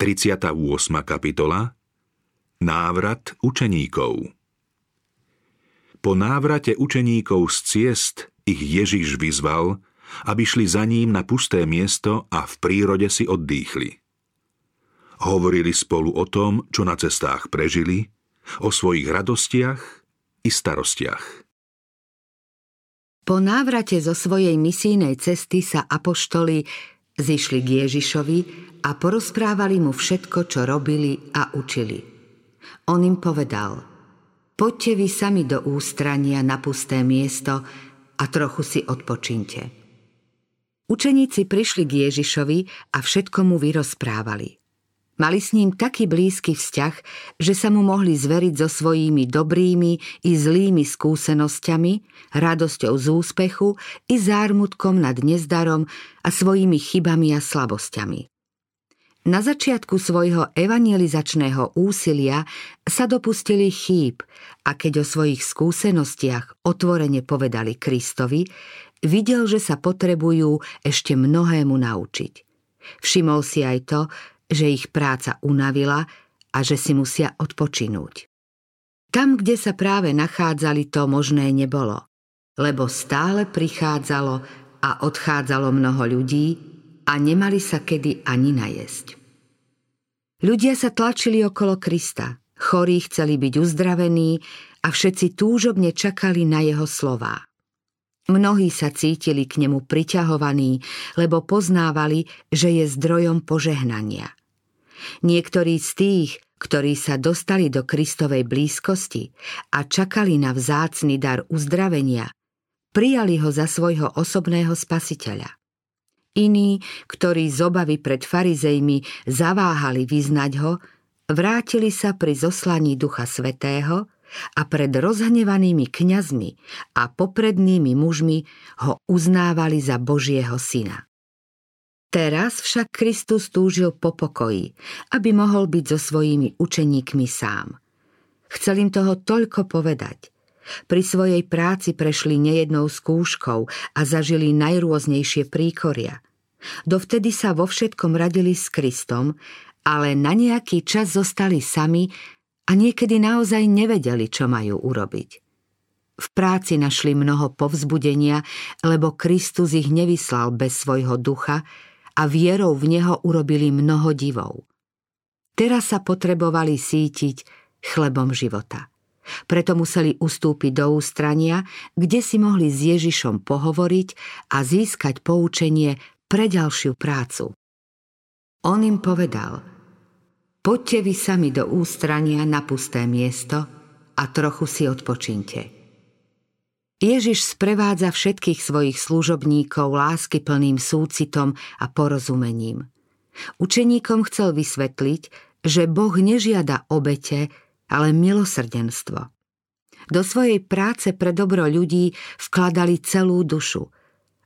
38. kapitola Návrat učeníkov Po návrate učeníkov z ciest ich Ježiš vyzval, aby šli za ním na pusté miesto a v prírode si oddýchli. Hovorili spolu o tom, čo na cestách prežili, o svojich radostiach i starostiach. Po návrate zo svojej misijnej cesty sa apoštoli zišli k Ježišovi a porozprávali mu všetko, čo robili a učili. On im povedal, poďte vy sami do ústrania na pusté miesto a trochu si odpočinte. Učeníci prišli k Ježišovi a všetko mu vyrozprávali. Mali s ním taký blízky vzťah, že sa mu mohli zveriť so svojimi dobrými i zlými skúsenosťami, radosťou z úspechu i zármutkom nad nezdarom a svojimi chybami a slabosťami. Na začiatku svojho evangelizačného úsilia sa dopustili chýb a keď o svojich skúsenostiach otvorene povedali Kristovi, videl, že sa potrebujú ešte mnohému naučiť. Všimol si aj to, že ich práca unavila a že si musia odpočinúť. Tam, kde sa práve nachádzali, to možné nebolo, lebo stále prichádzalo a odchádzalo mnoho ľudí a nemali sa kedy ani najesť. Ľudia sa tlačili okolo Krista, chorí chceli byť uzdravení a všetci túžobne čakali na jeho slová. Mnohí sa cítili k nemu priťahovaní, lebo poznávali, že je zdrojom požehnania. Niektorí z tých, ktorí sa dostali do Kristovej blízkosti a čakali na vzácny dar uzdravenia, prijali ho za svojho osobného spasiteľa. Iní, ktorí z obavy pred farizejmi zaváhali vyznať ho, vrátili sa pri zoslaní Ducha Svetého a pred rozhnevanými kňazmi a poprednými mužmi ho uznávali za Božieho syna. Teraz však Kristus túžil po pokoji, aby mohol byť so svojimi učeníkmi sám. Chcel im toho toľko povedať. Pri svojej práci prešli nejednou skúškou a zažili najrôznejšie príkoria. Dovtedy sa vo všetkom radili s Kristom, ale na nejaký čas zostali sami a niekedy naozaj nevedeli, čo majú urobiť. V práci našli mnoho povzbudenia, lebo Kristus ich nevyslal bez svojho ducha, a vierou v neho urobili mnoho divov. Teraz sa potrebovali sítiť chlebom života. Preto museli ustúpiť do ústrania, kde si mohli s Ježišom pohovoriť a získať poučenie pre ďalšiu prácu. On im povedal, poďte vy sami do ústrania na pusté miesto a trochu si odpočinte. Ježiš sprevádza všetkých svojich služobníkov láskyplným súcitom a porozumením. Učeníkom chcel vysvetliť, že Boh nežiada obete, ale milosrdenstvo. Do svojej práce pre dobro ľudí vkladali celú dušu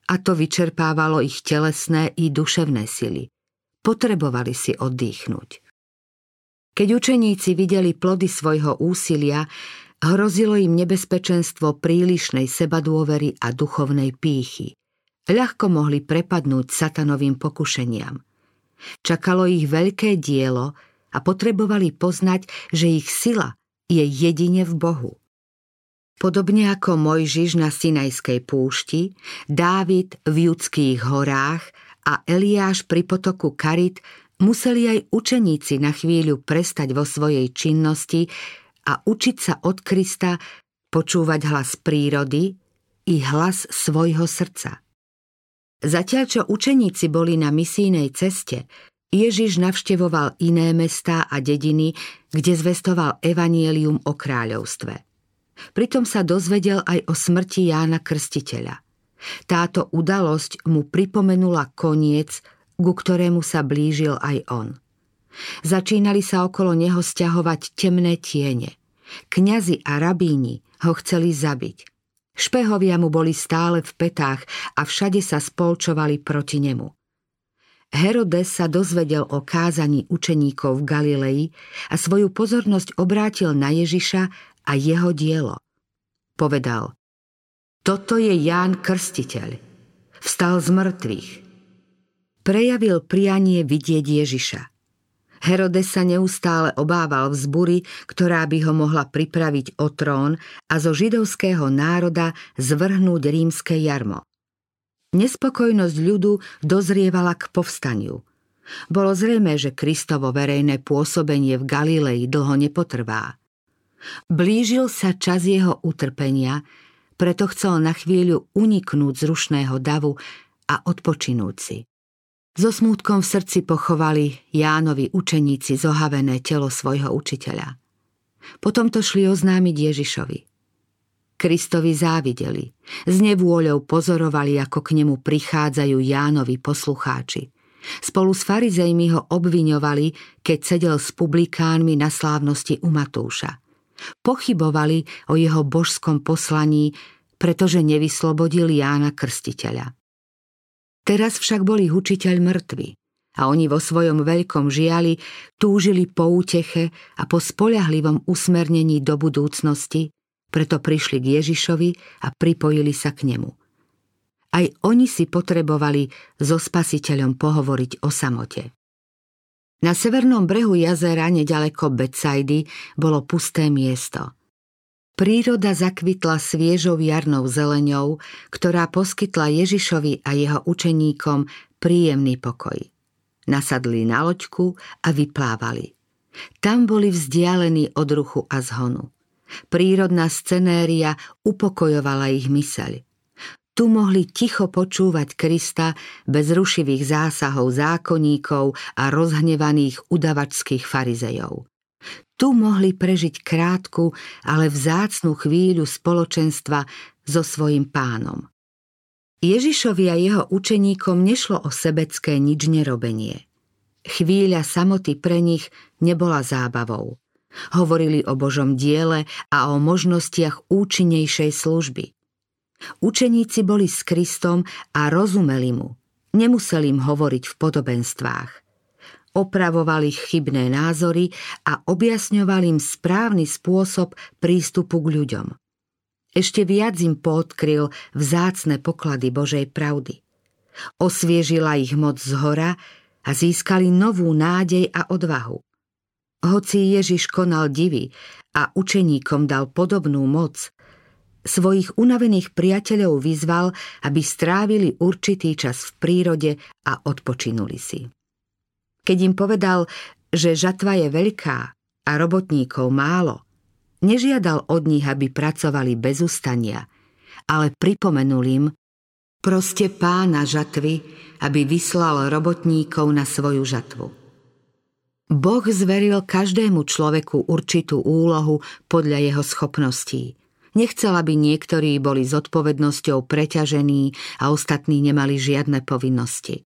a to vyčerpávalo ich telesné i duševné sily. Potrebovali si oddychnúť. Keď učeníci videli plody svojho úsilia, Hrozilo im nebezpečenstvo prílišnej sebadôvery a duchovnej pýchy. Ľahko mohli prepadnúť satanovým pokušeniam. Čakalo ich veľké dielo a potrebovali poznať, že ich sila je jedine v Bohu. Podobne ako Mojžiš na Sinajskej púšti, Dávid v judských horách a Eliáš pri potoku Karit museli aj učeníci na chvíľu prestať vo svojej činnosti a učiť sa od Krista počúvať hlas prírody i hlas svojho srdca. Zatiaľ, čo učeníci boli na misijnej ceste, Ježiš navštevoval iné mestá a dediny, kde zvestoval evanielium o kráľovstve. Pritom sa dozvedel aj o smrti Jána Krstiteľa. Táto udalosť mu pripomenula koniec, ku ktorému sa blížil aj on – Začínali sa okolo neho stiahovať temné tiene. Kňazi a rabíni ho chceli zabiť. Špehovia mu boli stále v petách a všade sa spolčovali proti nemu. Herodes sa dozvedel o kázaní učeníkov v Galilei a svoju pozornosť obrátil na Ježiša a jeho dielo. Povedal, toto je Ján Krstiteľ. Vstal z mŕtvych. Prejavil prianie vidieť Ježiša. Herodes sa neustále obával vzbury, ktorá by ho mohla pripraviť o trón a zo židovského národa zvrhnúť rímske jarmo. Nespokojnosť ľudu dozrievala k povstaniu. Bolo zrejme, že Kristovo verejné pôsobenie v Galilei dlho nepotrvá. Blížil sa čas jeho utrpenia, preto chcel na chvíľu uniknúť z rušného davu a odpočinúť si. So smútkom v srdci pochovali Jánovi učeníci zohavené telo svojho učiteľa. Potom to šli oznámiť Ježišovi. Kristovi závideli. S nevôľou pozorovali, ako k nemu prichádzajú Jánovi poslucháči. Spolu s farizejmi ho obviňovali, keď sedel s publikánmi na slávnosti u Matúša. Pochybovali o jeho božskom poslaní, pretože nevyslobodil Jána Krstiteľa. Teraz však bol ich učiteľ mŕtvy a oni vo svojom veľkom žiali túžili po úteche a po spoľahlivom usmernení do budúcnosti, preto prišli k Ježišovi a pripojili sa k nemu. Aj oni si potrebovali so spasiteľom pohovoriť o samote. Na severnom brehu jazera nedaleko Betsaidy bolo pusté miesto – Príroda zakvitla sviežou jarnou zeleňou, ktorá poskytla Ježišovi a jeho učeníkom príjemný pokoj. Nasadli na loďku a vyplávali. Tam boli vzdialení od ruchu a zhonu. Prírodná scenéria upokojovala ich myseľ. Tu mohli ticho počúvať Krista bez rušivých zásahov zákonníkov a rozhnevaných udavačských farizejov. Tu mohli prežiť krátku, ale vzácnú chvíľu spoločenstva so svojim pánom. Ježišovi a jeho učeníkom nešlo o sebecké nič nerobenie. Chvíľa samoty pre nich nebola zábavou. Hovorili o Božom diele a o možnostiach účinnejšej služby. Učeníci boli s Kristom a rozumeli mu. Nemuseli im hovoriť v podobenstvách opravovali chybné názory a objasňovali im správny spôsob prístupu k ľuďom. Ešte viac im poodkryl vzácne poklady Božej pravdy. Osviežila ich moc z hora a získali novú nádej a odvahu. Hoci Ježiš konal divy a učeníkom dal podobnú moc, svojich unavených priateľov vyzval, aby strávili určitý čas v prírode a odpočinuli si. Keď im povedal, že žatva je veľká a robotníkov málo, nežiadal od nich, aby pracovali bez ustania, ale pripomenul im, proste pána žatvy, aby vyslal robotníkov na svoju žatvu. Boh zveril každému človeku určitú úlohu podľa jeho schopností. Nechcel, aby niektorí boli zodpovednosťou preťažení a ostatní nemali žiadne povinnosti.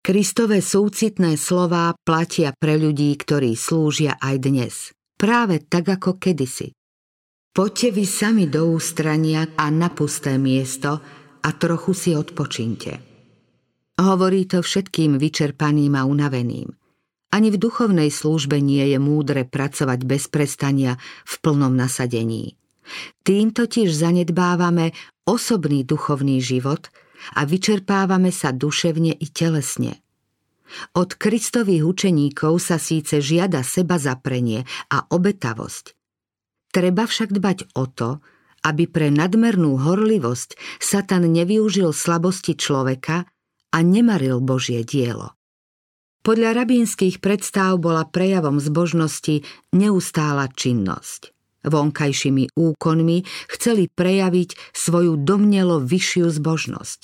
Kristové súcitné slová platia pre ľudí, ktorí slúžia aj dnes. Práve tak ako kedysi. Poďte vy sami do ústrania a na pusté miesto a trochu si odpočinte. Hovorí to všetkým vyčerpaným a unaveným. Ani v duchovnej službe nie je múdre pracovať bez prestania v plnom nasadení. Tým totiž zanedbávame osobný duchovný život – a vyčerpávame sa duševne i telesne. Od Kristových učeníkov sa síce žiada seba zaprenie a obetavosť. Treba však dbať o to, aby pre nadmernú horlivosť Satan nevyužil slabosti človeka a nemaril Božie dielo. Podľa rabínskych predstav bola prejavom zbožnosti neustála činnosť vonkajšími úkonmi chceli prejaviť svoju domnelo vyššiu zbožnosť.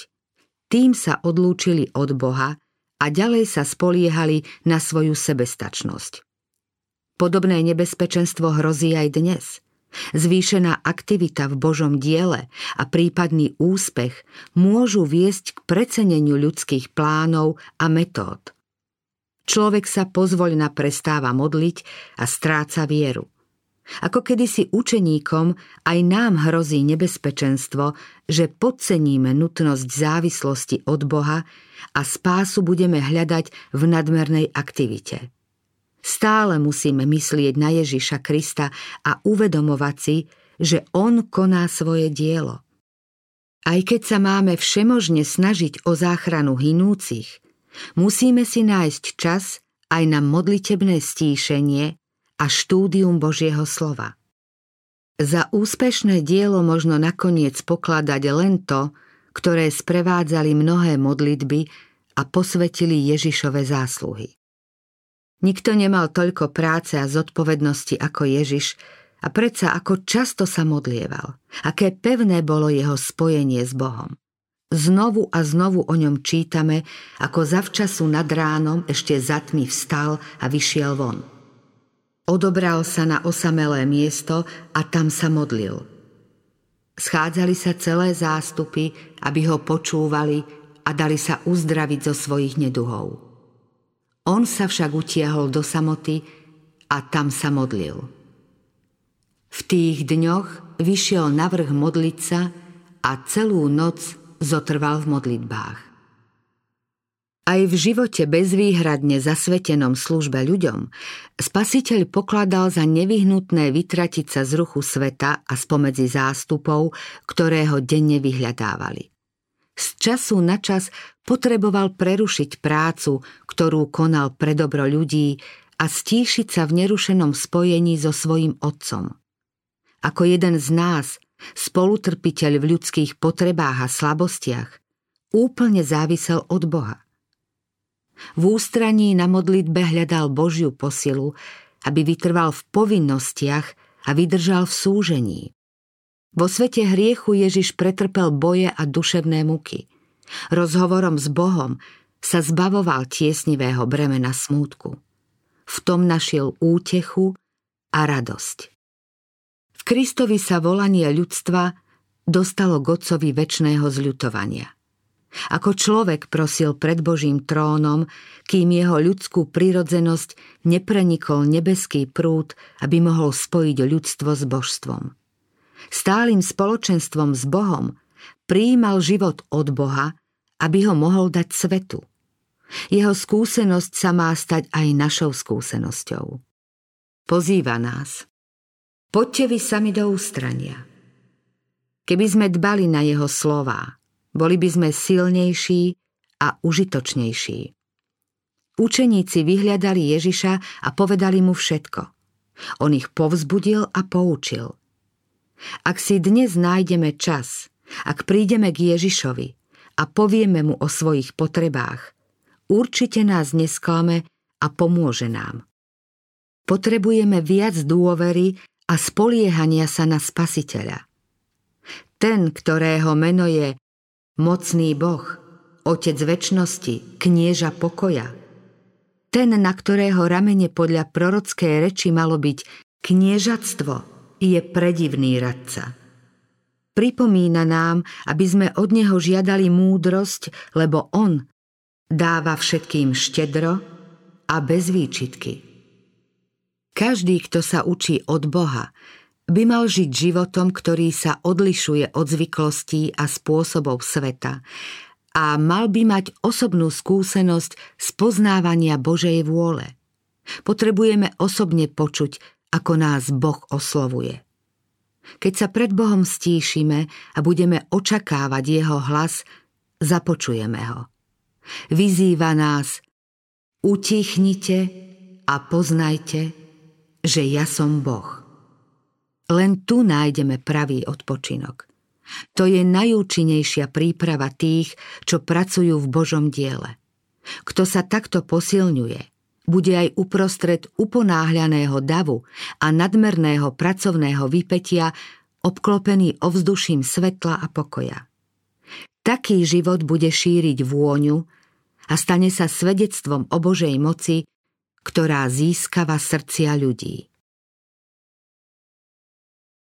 Tým sa odlúčili od Boha a ďalej sa spoliehali na svoju sebestačnosť. Podobné nebezpečenstvo hrozí aj dnes. Zvýšená aktivita v Božom diele a prípadný úspech môžu viesť k preceneniu ľudských plánov a metód. Človek sa pozvoľna prestáva modliť a stráca vieru. Ako kedysi učeníkom, aj nám hrozí nebezpečenstvo, že podceníme nutnosť závislosti od Boha a spásu budeme hľadať v nadmernej aktivite. Stále musíme myslieť na Ježiša Krista a uvedomovať si, že On koná svoje dielo. Aj keď sa máme všemožne snažiť o záchranu hinúcich, musíme si nájsť čas aj na modlitebné stíšenie a štúdium Božieho slova. Za úspešné dielo možno nakoniec pokladať len to, ktoré sprevádzali mnohé modlitby a posvetili Ježišove zásluhy. Nikto nemal toľko práce a zodpovednosti ako Ježiš a predsa ako často sa modlieval, aké pevné bolo jeho spojenie s Bohom. Znovu a znovu o ňom čítame, ako zavčasu nad ránom ešte za tmy vstal a vyšiel von. Odobral sa na osamelé miesto a tam sa modlil. Schádzali sa celé zástupy, aby ho počúvali a dali sa uzdraviť zo svojich neduhov. On sa však utiahol do samoty a tam sa modlil. V tých dňoch vyšiel navrh modliť sa a celú noc zotrval v modlitbách. Aj v živote bezvýhradne zasvetenom službe ľuďom spasiteľ pokladal za nevyhnutné vytratiť sa z ruchu sveta a spomedzi zástupov, ktoré ho denne vyhľadávali. Z času na čas potreboval prerušiť prácu, ktorú konal pre dobro ľudí a stíšiť sa v nerušenom spojení so svojim otcom. Ako jeden z nás, spolutrpiteľ v ľudských potrebách a slabostiach, úplne závisel od Boha. V ústraní na modlitbe hľadal Božiu posilu, aby vytrval v povinnostiach a vydržal v súžení. Vo svete hriechu Ježiš pretrpel boje a duševné muky. Rozhovorom s Bohom sa zbavoval tiesnivého bremena smútku. V tom našiel útechu a radosť. V Kristovi sa volanie ľudstva dostalo k Otcovi väčšného zľutovania. Ako človek prosil pred Božím trónom, kým jeho ľudskú prirodzenosť neprenikol nebeský prúd, aby mohol spojiť ľudstvo s božstvom stálym spoločenstvom s Bohom, prijímal život od Boha, aby ho mohol dať svetu. Jeho skúsenosť sa má stať aj našou skúsenosťou. Pozýva nás. Poďte vy sami do ústrania. Keby sme dbali na jeho slová, boli by sme silnejší a užitočnejší. Učeníci vyhľadali Ježiša a povedali mu všetko. On ich povzbudil a poučil – ak si dnes nájdeme čas, ak prídeme k Ježišovi a povieme mu o svojich potrebách, určite nás nesklame a pomôže nám. Potrebujeme viac dôvery a spoliehania sa na Spasiteľa. Ten, ktorého meno je mocný Boh, Otec väčšnosti, knieža pokoja. Ten, na ktorého ramene podľa prorockej reči malo byť kniežatstvo, je predivný radca. Pripomína nám, aby sme od neho žiadali múdrosť, lebo on dáva všetkým štedro a bez výčitky. Každý, kto sa učí od Boha, by mal žiť životom, ktorý sa odlišuje od zvyklostí a spôsobov sveta a mal by mať osobnú skúsenosť spoznávania Božej vôle. Potrebujeme osobne počuť, ako nás Boh oslovuje. Keď sa pred Bohom stíšime a budeme očakávať Jeho hlas, započujeme ho. Vyzýva nás, utichnite a poznajte, že ja som Boh. Len tu nájdeme pravý odpočinok. To je najúčinnejšia príprava tých, čo pracujú v Božom diele. Kto sa takto posilňuje – bude aj uprostred uponáhľaného davu a nadmerného pracovného vypetia obklopený ovzduším svetla a pokoja. Taký život bude šíriť vôňu a stane sa svedectvom o Božej moci, ktorá získava srdcia ľudí.